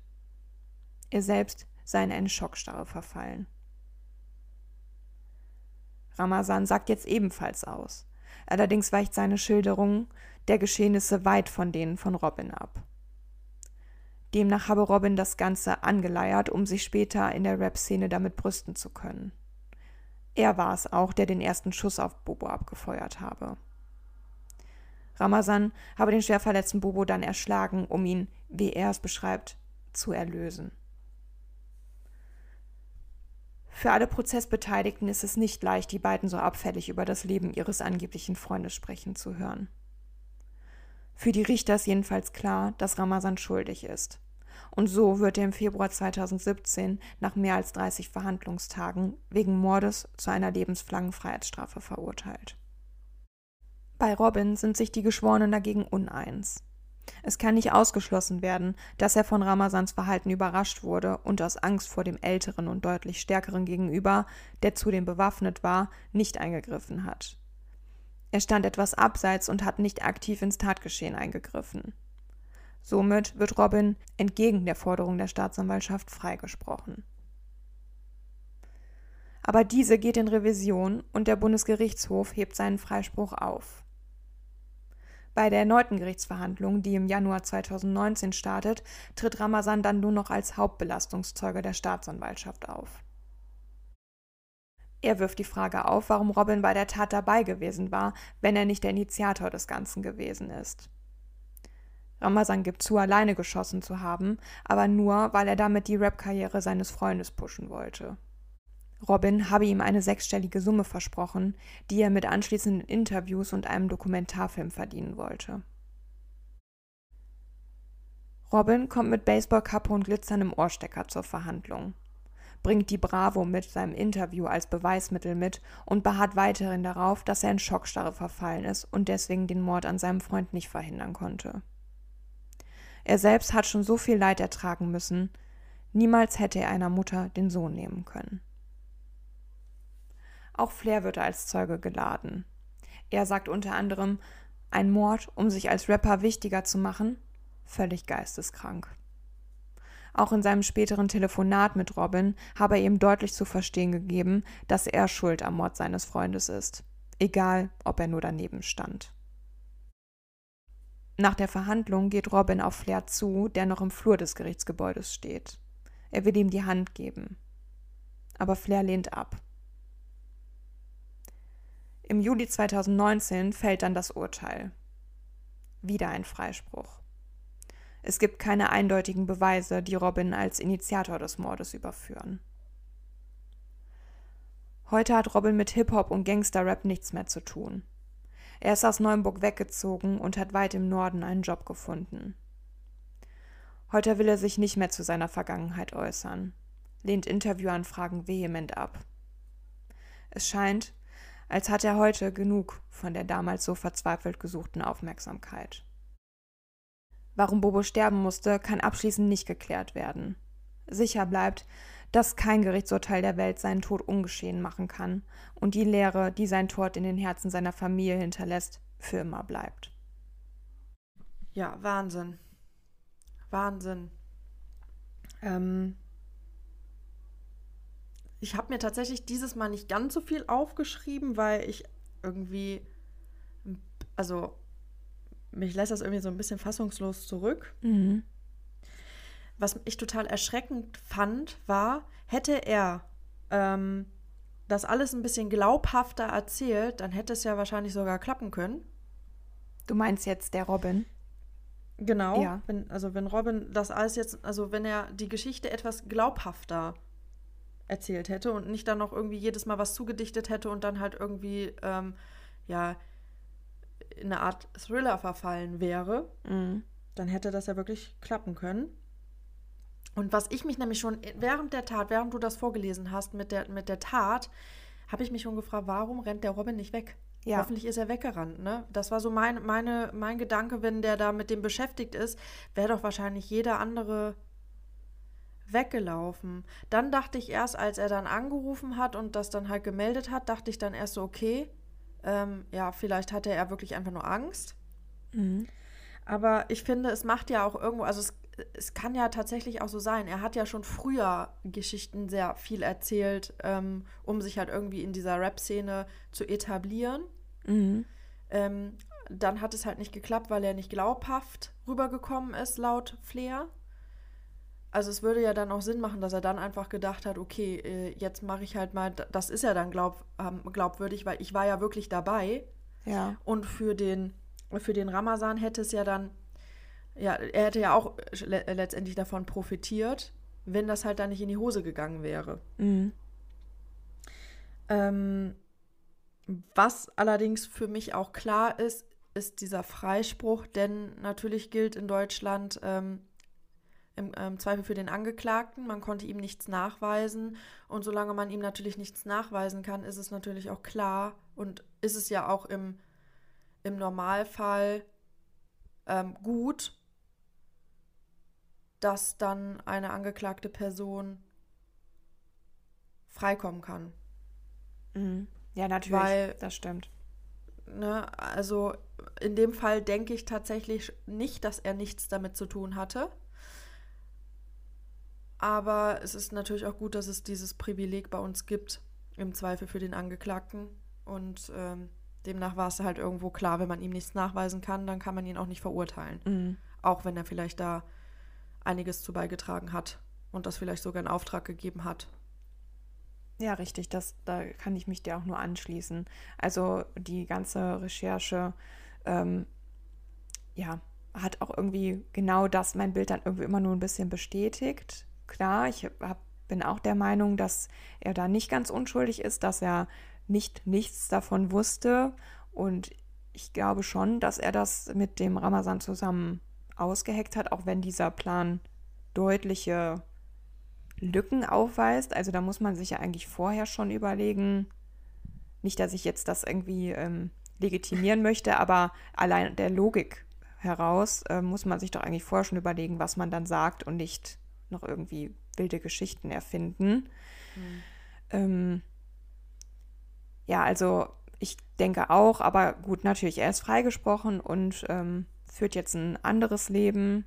Er selbst sei in eine Schockstarre verfallen. Ramazan sagt jetzt ebenfalls aus. Allerdings weicht seine Schilderung der Geschehnisse weit von denen von Robin ab. Demnach habe Robin das Ganze angeleiert, um sich später in der Rap-Szene damit brüsten zu können. Er war es auch, der den ersten Schuss auf Bobo abgefeuert habe. Ramazan habe den schwer verletzten Bobo dann erschlagen, um ihn, wie er es beschreibt, zu erlösen. Für alle Prozessbeteiligten ist es nicht leicht, die beiden so abfällig über das Leben ihres angeblichen Freundes sprechen zu hören. Für die Richter ist jedenfalls klar, dass Ramazan schuldig ist. Und so wird er im Februar 2017 nach mehr als 30 Verhandlungstagen wegen Mordes zu einer lebenslangen Freiheitsstrafe verurteilt. Bei Robin sind sich die Geschworenen dagegen uneins. Es kann nicht ausgeschlossen werden, dass er von Ramazans Verhalten überrascht wurde und aus Angst vor dem älteren und deutlich stärkeren Gegenüber, der zudem bewaffnet war, nicht eingegriffen hat. Er stand etwas abseits und hat nicht aktiv ins Tatgeschehen eingegriffen. Somit wird Robin entgegen der Forderung der Staatsanwaltschaft freigesprochen. Aber diese geht in Revision und der Bundesgerichtshof hebt seinen Freispruch auf. Bei der erneuten Gerichtsverhandlung, die im Januar 2019 startet, tritt Ramazan dann nur noch als Hauptbelastungszeuge der Staatsanwaltschaft auf. Er wirft die Frage auf, warum Robin bei der Tat dabei gewesen war, wenn er nicht der Initiator des Ganzen gewesen ist. Ramazan gibt zu, alleine geschossen zu haben, aber nur, weil er damit die Rap-Karriere seines Freundes pushen wollte. Robin habe ihm eine sechsstellige Summe versprochen, die er mit anschließenden Interviews und einem Dokumentarfilm verdienen wollte. Robin kommt mit Baseballkappe und glitzerndem Ohrstecker zur Verhandlung, bringt die Bravo mit seinem Interview als Beweismittel mit und beharrt weiterhin darauf, dass er in Schockstarre verfallen ist und deswegen den Mord an seinem Freund nicht verhindern konnte. Er selbst hat schon so viel Leid ertragen müssen, niemals hätte er einer Mutter den Sohn nehmen können. Auch Flair wird als Zeuge geladen. Er sagt unter anderem, ein Mord, um sich als Rapper wichtiger zu machen, völlig geisteskrank. Auch in seinem späteren Telefonat mit Robin habe er ihm deutlich zu verstehen gegeben, dass er schuld am Mord seines Freundes ist, egal ob er nur daneben stand. Nach der Verhandlung geht Robin auf Flair zu, der noch im Flur des Gerichtsgebäudes steht. Er will ihm die Hand geben. Aber Flair lehnt ab. Im Juli 2019 fällt dann das Urteil. Wieder ein Freispruch. Es gibt keine eindeutigen Beweise, die Robin als Initiator des Mordes überführen. Heute hat Robin mit Hip-Hop und Gangster-Rap nichts mehr zu tun. Er ist aus Neuenburg weggezogen und hat weit im Norden einen Job gefunden. Heute will er sich nicht mehr zu seiner Vergangenheit äußern, lehnt Interviewanfragen vehement ab. Es scheint, als hat er heute genug von der damals so verzweifelt gesuchten Aufmerksamkeit. Warum Bobo sterben musste, kann abschließend nicht geklärt werden. Sicher bleibt, dass kein Gerichtsurteil der Welt seinen Tod ungeschehen machen kann und die Leere, die sein Tod in den Herzen seiner Familie hinterlässt, für immer bleibt. Ja, Wahnsinn. Wahnsinn. Ähm, ich habe mir tatsächlich dieses Mal nicht ganz so viel aufgeschrieben, weil ich irgendwie, also mich lässt das irgendwie so ein bisschen fassungslos zurück. Mhm. Was ich total erschreckend fand, war, hätte er ähm, das alles ein bisschen glaubhafter erzählt, dann hätte es ja wahrscheinlich sogar klappen können. Du meinst jetzt der Robin? Genau. Ja. Wenn, also wenn Robin das alles jetzt, also wenn er die Geschichte etwas glaubhafter erzählt hätte und nicht dann noch irgendwie jedes Mal was zugedichtet hätte und dann halt irgendwie, ähm, ja, in eine Art Thriller verfallen wäre, mhm. dann hätte das ja wirklich klappen können. Und was ich mich nämlich schon während der Tat, während du das vorgelesen hast mit der, mit der Tat, habe ich mich schon gefragt, warum rennt der Robin nicht weg? Ja. Hoffentlich ist er weggerannt, ne? Das war so mein, meine, mein Gedanke, wenn der da mit dem beschäftigt ist, wäre doch wahrscheinlich jeder andere weggelaufen. Dann dachte ich erst, als er dann angerufen hat und das dann halt gemeldet hat, dachte ich dann erst so, okay, ähm, ja, vielleicht hatte er wirklich einfach nur Angst. Mhm. Aber ich finde, es macht ja auch irgendwo, also es, es kann ja tatsächlich auch so sein. Er hat ja schon früher Geschichten sehr viel erzählt, ähm, um sich halt irgendwie in dieser Rap-Szene zu etablieren. Mhm. Ähm, dann hat es halt nicht geklappt, weil er nicht glaubhaft rübergekommen ist, laut Flair. Also es würde ja dann auch Sinn machen, dass er dann einfach gedacht hat, okay, äh, jetzt mache ich halt mal, das ist ja dann glaub, ähm, glaubwürdig, weil ich war ja wirklich dabei. Ja. Und für den, für den Ramazan hätte es ja dann, ja, er hätte ja auch le letztendlich davon profitiert, wenn das halt dann nicht in die Hose gegangen wäre. Mhm. Ähm, was allerdings für mich auch klar ist, ist dieser Freispruch, denn natürlich gilt in Deutschland ähm, im ähm, Zweifel für den Angeklagten. Man konnte ihm nichts nachweisen. Und solange man ihm natürlich nichts nachweisen kann, ist es natürlich auch klar und ist es ja auch im, im Normalfall ähm, gut, dass dann eine angeklagte Person freikommen kann. Mhm. Ja, natürlich, Weil, das stimmt. Ne, also in dem Fall denke ich tatsächlich nicht, dass er nichts damit zu tun hatte. Aber es ist natürlich auch gut, dass es dieses Privileg bei uns gibt, im Zweifel für den Angeklagten. Und ähm, demnach war es halt irgendwo klar, wenn man ihm nichts nachweisen kann, dann kann man ihn auch nicht verurteilen. Mhm. Auch wenn er vielleicht da einiges zu beigetragen hat und das vielleicht sogar in Auftrag gegeben hat. Ja, richtig, das, da kann ich mich dir auch nur anschließen. Also die ganze Recherche, ähm, ja, hat auch irgendwie genau das mein Bild dann irgendwie immer nur ein bisschen bestätigt. Klar, ich hab, bin auch der Meinung, dass er da nicht ganz unschuldig ist, dass er nicht nichts davon wusste. Und ich glaube schon, dass er das mit dem Ramazan zusammen ausgeheckt hat, auch wenn dieser Plan deutliche Lücken aufweist. Also da muss man sich ja eigentlich vorher schon überlegen, nicht, dass ich jetzt das irgendwie ähm, legitimieren möchte, aber allein der Logik heraus äh, muss man sich doch eigentlich vorher schon überlegen, was man dann sagt und nicht noch irgendwie wilde Geschichten erfinden. Mhm. Ähm, ja, also ich denke auch, aber gut, natürlich, er ist freigesprochen und ähm, führt jetzt ein anderes Leben.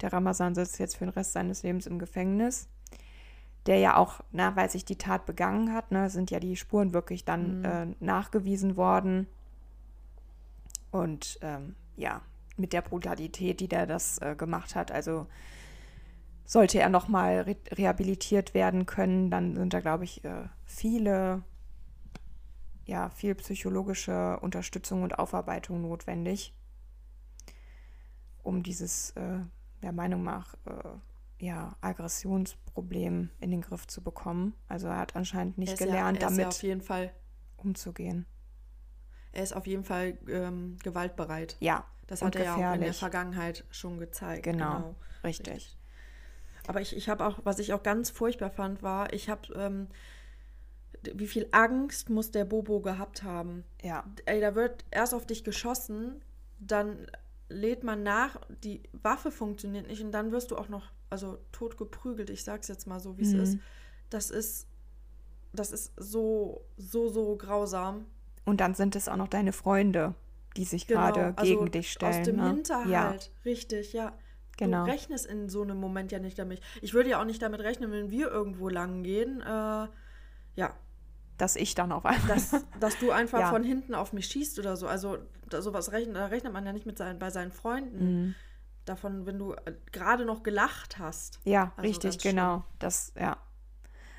Der Ramazan sitzt jetzt für den Rest seines Lebens im Gefängnis. Der ja auch nachweislich die Tat begangen hat, ne, sind ja die Spuren wirklich dann mhm. äh, nachgewiesen worden. Und ähm, ja, mit der Brutalität, die der das äh, gemacht hat, also sollte er nochmal re rehabilitiert werden können, dann sind da, glaube ich, äh, viele ja, viel psychologische Unterstützung und Aufarbeitung notwendig, um dieses, äh, der Meinung nach, äh, ja, Aggressionsproblem in den Griff zu bekommen. Also er hat anscheinend nicht gelernt, ja, damit ja auf jeden Fall umzugehen. Er ist auf jeden Fall ähm, gewaltbereit. Ja. Das hat er ja auch in der Vergangenheit schon gezeigt. Genau, genau. Richtig. richtig. Aber ich, ich habe auch, was ich auch ganz furchtbar fand, war, ich habe ähm, wie viel Angst muss der Bobo gehabt haben? Ja. Ey, da wird erst auf dich geschossen, dann lädt man nach, die Waffe funktioniert nicht und dann wirst du auch noch, also tot geprügelt, ich sag's jetzt mal so, wie es mhm. ist. Das ist, das ist so, so, so grausam. Und dann sind es auch noch deine Freunde, die sich genau, gerade also gegen dich stellen. Aus dem ne? Hinterhalt, ja. richtig, ja. Genau. Du rechnest in so einem Moment ja nicht damit. Ich würde ja auch nicht damit rechnen, wenn wir irgendwo lang gehen. Äh, ja, dass ich dann auf einmal. Dass, dass du einfach ja. von hinten auf mich schießt oder so. Also da, sowas rechnet, da rechnet man ja nicht mit seinen, bei seinen Freunden. Mhm. Davon, wenn du äh, gerade noch gelacht hast. Ja, also richtig, genau. Das, ja.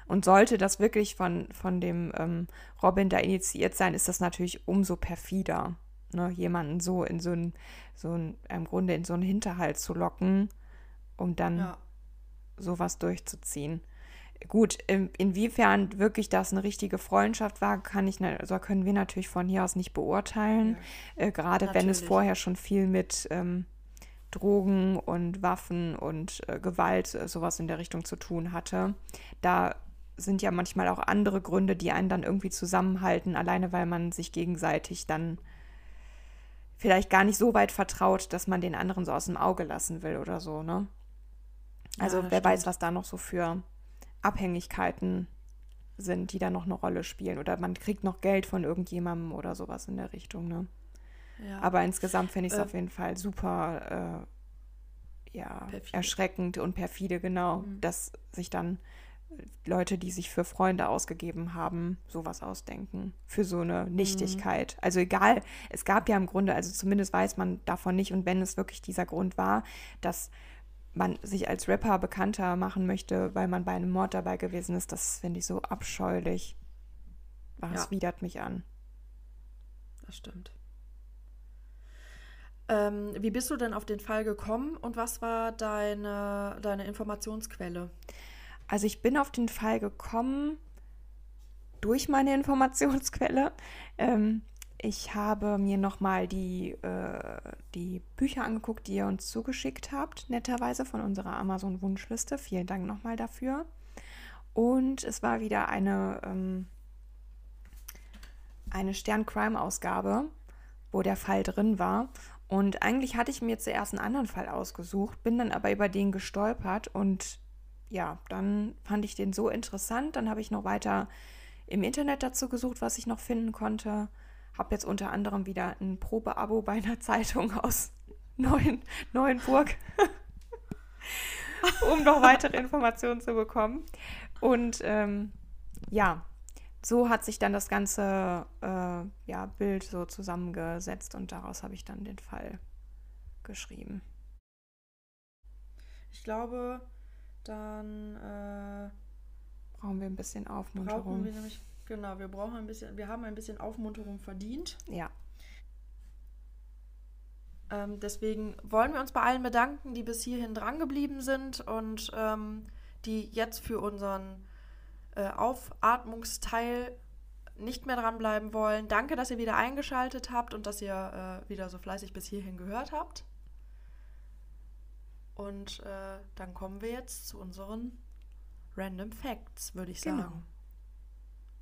Und sollte das wirklich von, von dem ähm, Robin da initiiert sein, ist das natürlich umso perfider, ne? jemanden so in so ein, so ein, im Grunde in so einen Hinterhalt zu locken, um dann ja. sowas durchzuziehen. Gut, inwiefern wirklich das eine richtige Freundschaft war, kann ich, also können wir natürlich von hier aus nicht beurteilen. Ja. Äh, gerade wenn es vorher schon viel mit ähm, Drogen und Waffen und äh, Gewalt, äh, sowas in der Richtung zu tun hatte. Da sind ja manchmal auch andere Gründe, die einen dann irgendwie zusammenhalten, alleine weil man sich gegenseitig dann vielleicht gar nicht so weit vertraut, dass man den anderen so aus dem Auge lassen will oder so, ne? Also ja, wer stimmt. weiß, was da noch so für Abhängigkeiten sind, die da noch eine Rolle spielen. Oder man kriegt noch Geld von irgendjemandem oder sowas in der Richtung. Ne? Ja. Aber insgesamt finde ich es äh, auf jeden Fall super äh, ja, erschreckend und perfide, genau, mhm. dass sich dann Leute, die sich für Freunde ausgegeben haben, sowas ausdenken. Für so eine Nichtigkeit. Mhm. Also egal, es gab ja im Grunde, also zumindest weiß man davon nicht, und wenn es wirklich dieser Grund war, dass man sich als Rapper bekannter machen möchte, weil man bei einem Mord dabei gewesen ist, das finde ich so abscheulich. Das ja. widert mich an. Das stimmt. Ähm, wie bist du denn auf den Fall gekommen und was war deine, deine Informationsquelle? Also ich bin auf den Fall gekommen durch meine Informationsquelle. Ähm, ich habe mir nochmal die, äh, die Bücher angeguckt, die ihr uns zugeschickt habt, netterweise von unserer Amazon-Wunschliste. Vielen Dank nochmal dafür. Und es war wieder eine, ähm, eine Stern-Crime-Ausgabe, wo der Fall drin war. Und eigentlich hatte ich mir zuerst einen anderen Fall ausgesucht, bin dann aber über den gestolpert und ja, dann fand ich den so interessant. Dann habe ich noch weiter im Internet dazu gesucht, was ich noch finden konnte habe jetzt unter anderem wieder ein Probeabo bei einer Zeitung aus Neuen, Neuenburg, um noch weitere Informationen zu bekommen. Und ähm, ja, so hat sich dann das ganze äh, ja, Bild so zusammengesetzt und daraus habe ich dann den Fall geschrieben. Ich glaube, dann äh, brauchen wir ein bisschen Aufmunterung. Wir nämlich, genau, wir brauchen ein bisschen, wir haben ein bisschen Aufmunterung verdient. Ja. Ähm, deswegen wollen wir uns bei allen bedanken, die bis hierhin drangeblieben sind und ähm, die jetzt für unseren äh, Aufatmungsteil nicht mehr dranbleiben wollen. Danke, dass ihr wieder eingeschaltet habt und dass ihr äh, wieder so fleißig bis hierhin gehört habt. Und äh, dann kommen wir jetzt zu unseren Random Facts, würde ich sagen. Genau.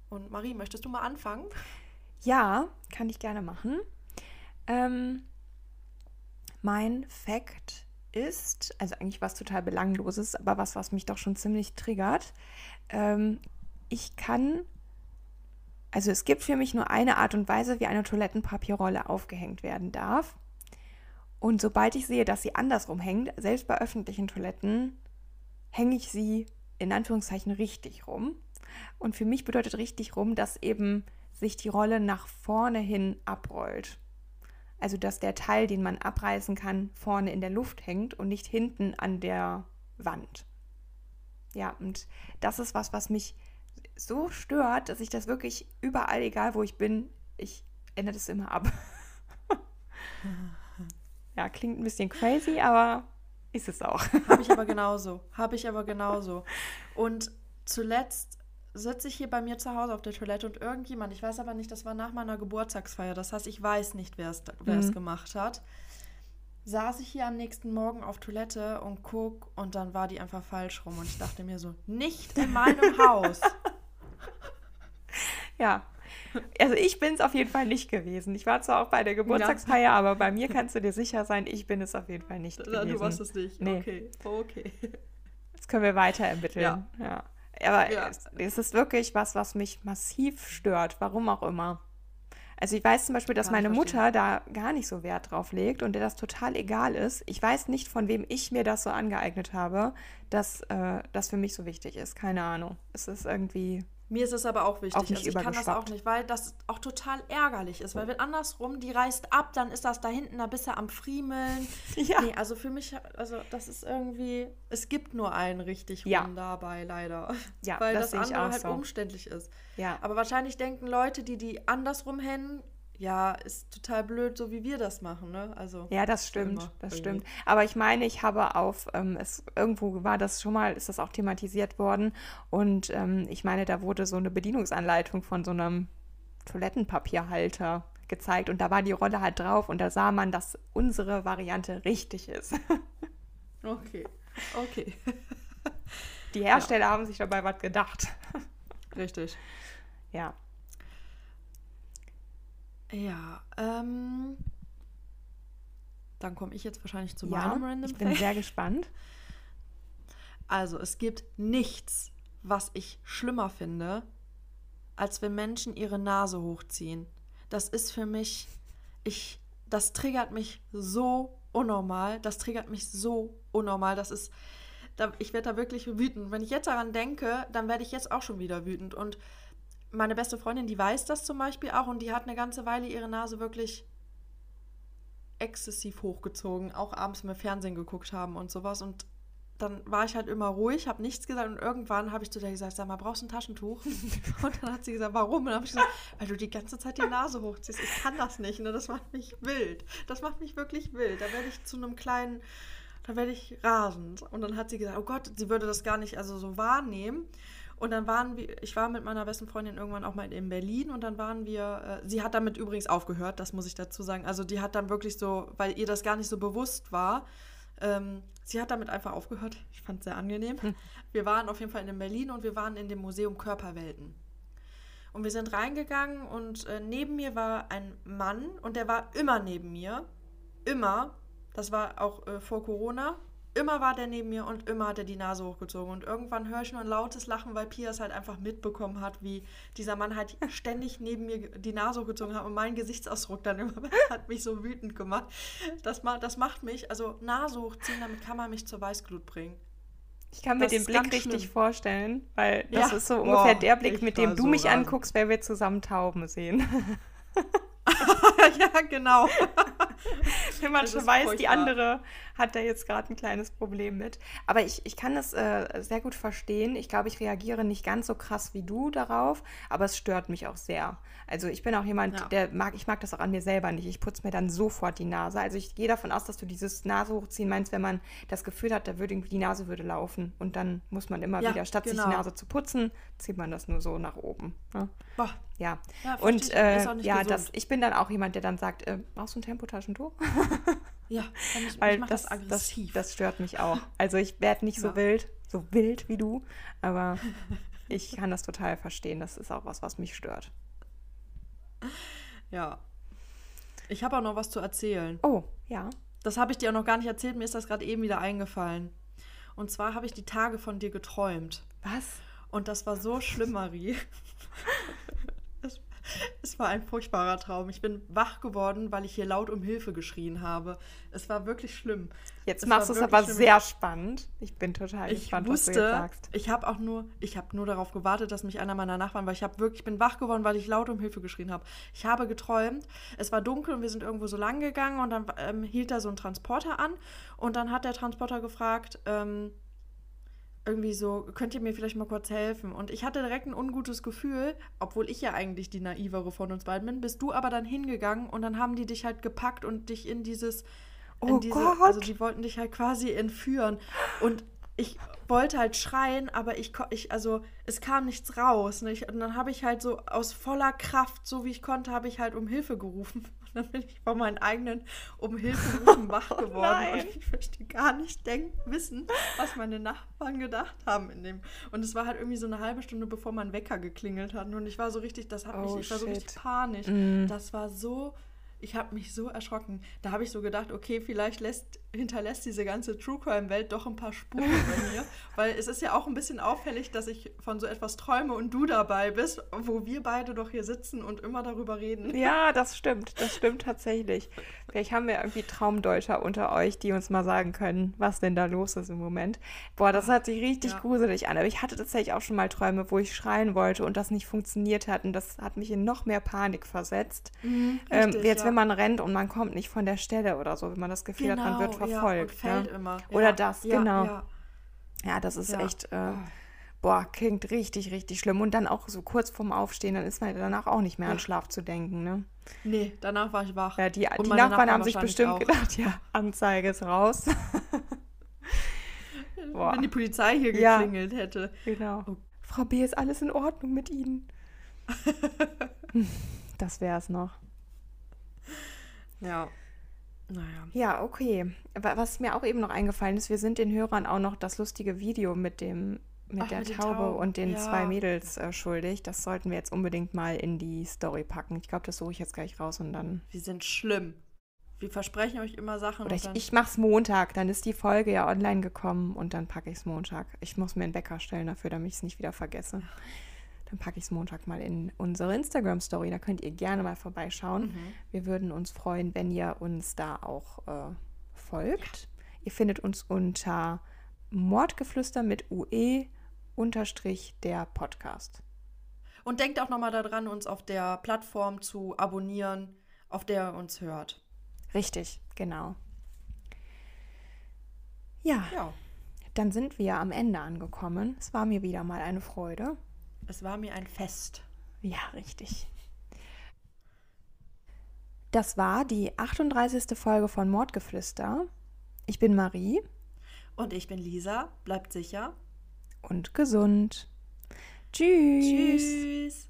Und Marie, möchtest du mal anfangen? Ja, kann ich gerne machen. Ähm, mein Fact ist, also eigentlich was total Belangloses, aber was, was mich doch schon ziemlich triggert. Ähm, ich kann, also es gibt für mich nur eine Art und Weise, wie eine Toilettenpapierrolle aufgehängt werden darf. Und sobald ich sehe, dass sie andersrum hängt, selbst bei öffentlichen Toiletten, hänge ich sie in Anführungszeichen richtig rum. Und für mich bedeutet richtig rum, dass eben sich die Rolle nach vorne hin abrollt. Also dass der Teil, den man abreißen kann, vorne in der Luft hängt und nicht hinten an der Wand. Ja, und das ist was, was mich so stört, dass ich das wirklich überall, egal wo ich bin, ich ändere das immer ab. ja, klingt ein bisschen crazy, aber ist es auch. Habe ich aber genauso. Habe ich aber genauso. Und zuletzt sitze ich hier bei mir zu Hause auf der Toilette und irgendjemand, ich weiß aber nicht, das war nach meiner Geburtstagsfeier, das heißt, ich weiß nicht, wer es, mhm. gemacht hat, saß ich hier am nächsten Morgen auf Toilette und guck und dann war die einfach falsch rum und ich dachte mir so, nicht in meinem Haus. Ja. Also ich bin es auf jeden Fall nicht gewesen. Ich war zwar auch bei der Geburtstagsfeier, ja. aber bei mir kannst du dir sicher sein, ich bin es auf jeden Fall nicht gewesen. Du warst es nicht. Nee. Okay, okay. Das können wir weiter ermitteln. Ja. ja. Aber ja. Es, es, ist wirklich was, was mich massiv stört, warum auch immer. Also ich weiß zum Beispiel, dass meine Mutter da gar nicht so Wert drauf legt und der das total egal ist. Ich weiß nicht, von wem ich mir das so angeeignet habe, dass äh, das für mich so wichtig ist. Keine Ahnung. Es ist irgendwie mir ist es aber auch wichtig. Auch also ich kann das auch nicht, weil das auch total ärgerlich ist. Weil wenn andersrum, die reißt ab, dann ist das da hinten ein bisschen am Friemeln. Ja. Nee, also für mich, also das ist irgendwie, es gibt nur einen richtig ja. dabei, leider. Ja, weil das, das andere halt so. umständlich ist. Ja. Aber wahrscheinlich denken Leute, die die andersrum hängen, ja, ist total blöd, so wie wir das machen, ne? Also ja, das stimmt, das irgendwie. stimmt. Aber ich meine, ich habe auf ähm, es irgendwo war das schon mal, ist das auch thematisiert worden und ähm, ich meine, da wurde so eine Bedienungsanleitung von so einem Toilettenpapierhalter gezeigt und da war die Rolle halt drauf und da sah man, dass unsere Variante richtig ist. okay, okay. Die Hersteller ja. haben sich dabei was gedacht. Richtig. Ja. Ja, ähm, dann komme ich jetzt wahrscheinlich zu ja, meinem Random Ich bin Fact. sehr gespannt. Also, es gibt nichts, was ich schlimmer finde, als wenn Menschen ihre Nase hochziehen. Das ist für mich, ich, das triggert mich so unnormal. Das triggert mich so unnormal. Das ist, da, ich werde da wirklich wütend. Wenn ich jetzt daran denke, dann werde ich jetzt auch schon wieder wütend. Und meine beste Freundin, die weiß das zum Beispiel auch und die hat eine ganze Weile ihre Nase wirklich exzessiv hochgezogen, auch abends, wir Fernsehen geguckt haben und sowas. Und dann war ich halt immer ruhig, habe nichts gesagt und irgendwann habe ich zu der gesagt, sag mal, brauchst du ein Taschentuch? Und dann hat sie gesagt, warum? Und dann habe ich gesagt, weil du die ganze Zeit die Nase hochziehst. Ich kann das nicht, ne? Das macht mich wild. Das macht mich wirklich wild. Da werde ich zu einem kleinen, da werde ich rasend. Und dann hat sie gesagt, oh Gott, sie würde das gar nicht also so wahrnehmen. Und dann waren wir, ich war mit meiner besten Freundin irgendwann auch mal in Berlin und dann waren wir, äh, sie hat damit übrigens aufgehört, das muss ich dazu sagen. Also die hat dann wirklich so, weil ihr das gar nicht so bewusst war, ähm, sie hat damit einfach aufgehört. Ich fand es sehr angenehm. Hm. Wir waren auf jeden Fall in Berlin und wir waren in dem Museum Körperwelten. Und wir sind reingegangen und äh, neben mir war ein Mann und der war immer neben mir. Immer. Das war auch äh, vor Corona immer war der neben mir und immer hat er die Nase hochgezogen. Und irgendwann höre ich nur ein lautes Lachen, weil Pia es halt einfach mitbekommen hat, wie dieser Mann halt ständig neben mir die Nase hochgezogen hat und mein Gesichtsausdruck dann immer hat mich so wütend gemacht. Das, das macht mich, also Nase hochziehen, damit kann man mich zur Weißglut bringen. Ich kann mir Das den ist Blick richtig schlimm. vorstellen, weil das Ja. ist so Boah, ungefähr der Blick, mit dem du so mich rasend. anguckst, wenn wir zusammen Tauben sehen. ja, genau. wenn man Das schon weiß, die furchtbar. andere hat da jetzt gerade ein kleines Problem mit. Aber ich, ich kann das äh, sehr gut verstehen. Ich glaube, ich reagiere nicht ganz so krass wie du darauf, aber es stört mich auch sehr. Also ich bin auch jemand, Ja. der mag, ich mag das auch an mir selber nicht. Ich putze mir dann sofort die Nase. Also ich gehe davon aus, dass du dieses Nase hochziehen meinst, wenn man das Gefühl hat, da würde irgendwie die Nase würde laufen. Und dann muss man immer Ja, wieder, statt sich genau. die Nase zu putzen, zieht man das nur so nach oben. Ne? Boah, Ja. Ja, und äh, ja, gesund. das, ich bin dann auch jemand, der dann sagt, äh, brauchst du ein Tempotaschentuch? ja, ich, Weil ich das, das, das, aggressiv. das, stört mich auch. Also ich werde nicht so Ja. wild, so wild wie du, aber ich kann das total verstehen. Das ist auch was, was mich stört. ja. Ich habe auch noch was zu erzählen. Oh, ja. Das habe ich dir auch noch gar nicht erzählt, mir ist das gerade eben wieder eingefallen. Und zwar habe ich die Tage von dir geträumt. Was? Und das war so schlimm, Marie. Es, war ein furchtbarer Traum. Ich bin wach geworden, weil ich hier laut um Hilfe geschrien habe. Es war wirklich schlimm. Jetzt Es machst du es aber schlimm. sehr spannend. Ich bin total Ich gespannt, was du jetzt wusste, sagst. ich habe auch nur, ich habe nur darauf gewartet, dass mich einer meiner Nachbarn, weil ich habe wirklich, ich bin wach geworden, weil ich laut um Hilfe geschrien habe. Ich habe geträumt, es war dunkel und wir sind irgendwo so lang gegangen und dann ähm, hielt da so ein Transporter an und dann hat der Transporter gefragt, ähm, irgendwie so, könnt ihr mir vielleicht mal kurz helfen? Und ich hatte direkt ein ungutes Gefühl, obwohl ich ja eigentlich die naivere von uns beiden bin, bist du aber dann hingegangen und dann haben die dich halt gepackt und dich in dieses, in Oh diese, Gott. also die wollten dich halt quasi entführen. Und ich wollte halt schreien, aber ich, ich also es kam nichts raus. Ne? Ich, und dann habe ich halt so aus voller Kraft, so wie ich konnte, habe ich halt um Hilfe gerufen. Dann bin ich von meinen eigenen um Hilfe rufen wach geworden. nein. und ich möchte gar nicht denken, wissen, was meine Nachbarn gedacht haben in dem. Und es war halt irgendwie so eine halbe Stunde, bevor mein Wecker geklingelt hat. Und ich war so richtig, das hat mich, Oh, ich war so richtig shit. panisch. Mm. Das war so. Ich habe mich so erschrocken. Da habe ich so gedacht, okay, vielleicht lässt, hinterlässt diese ganze True Crime-Welt doch ein paar Spuren bei mir. Weil es ist ja auch ein bisschen auffällig, dass ich von so etwas träume und du dabei bist, wo wir beide doch hier sitzen und immer darüber reden. Ja, das stimmt. Das stimmt tatsächlich. Vielleicht haben wir irgendwie Traumdeuter unter euch, die uns mal sagen können, was denn da los ist im Moment. Boah, das hört sich richtig Ja. gruselig an. Aber ich hatte tatsächlich auch schon mal Träume, wo ich schreien wollte und das nicht funktioniert hat. Und das hat mich in noch mehr Panik versetzt. ähm, richtig, wie jetzt, ja. wenn man rennt und man kommt nicht von der Stelle oder so, wenn man das Gefühl hat, man wird Genau, ja, verfolgt. und fällt ne? immer. Oder das, genau. Ja. Das ist echt, äh, boah, klingt richtig, richtig schlimm. Und dann auch so kurz vorm Aufstehen, dann ist man danach auch nicht mehr an. Schlaf zu denken, ne? Nee, danach war ich wach. Ja, die, die meine Nachbarn haben sich bestimmt auch. gedacht, ja, Anzeige ist raus. Boah. Wenn die Polizei hier Ja. geklingelt hätte. genau. Oh. Frau B, ist alles in Ordnung mit Ihnen? das wäre es noch. Ja. Naja. Ja, okay. Was mir auch eben noch eingefallen ist, wir sind den Hörern auch noch das lustige Video mit dem mit Ach, der mit Taube und den Ja. zwei Mädels äh, schuldig. Das sollten wir jetzt unbedingt mal in die Story packen. Ich glaube, das suche ich jetzt gleich raus und dann. Wir sind schlimm. Wir versprechen euch immer Sachen. Oder ich, ich mach's Montag, dann ist die Folge ja online gekommen und dann packe ich es Montag. Ich muss mir einen Wecker stellen dafür, damit ich es nicht wieder vergesse. Dann packe ich es Montag mal in unsere Instagram-Story. Da könnt ihr gerne mal vorbeischauen. Mhm. Wir würden uns freuen, wenn ihr uns da auch äh, folgt. Ihr findet uns unter Mordgeflüster mit UE unterstrich der Podcast. Und denkt auch nochmal daran, uns auf der Plattform zu abonnieren, auf der ihr uns hört. Richtig, genau. Ja, Ja. dann sind wir am Ende angekommen. Es war mir wieder mal eine Freude. Es war mir ein Fest. Ja, richtig. Das war die 38. Folge von Mordgeflüster. Ich bin Marie Und ich bin Lisa. Bleibt sicher. Und gesund. Tschüss. Tschüss.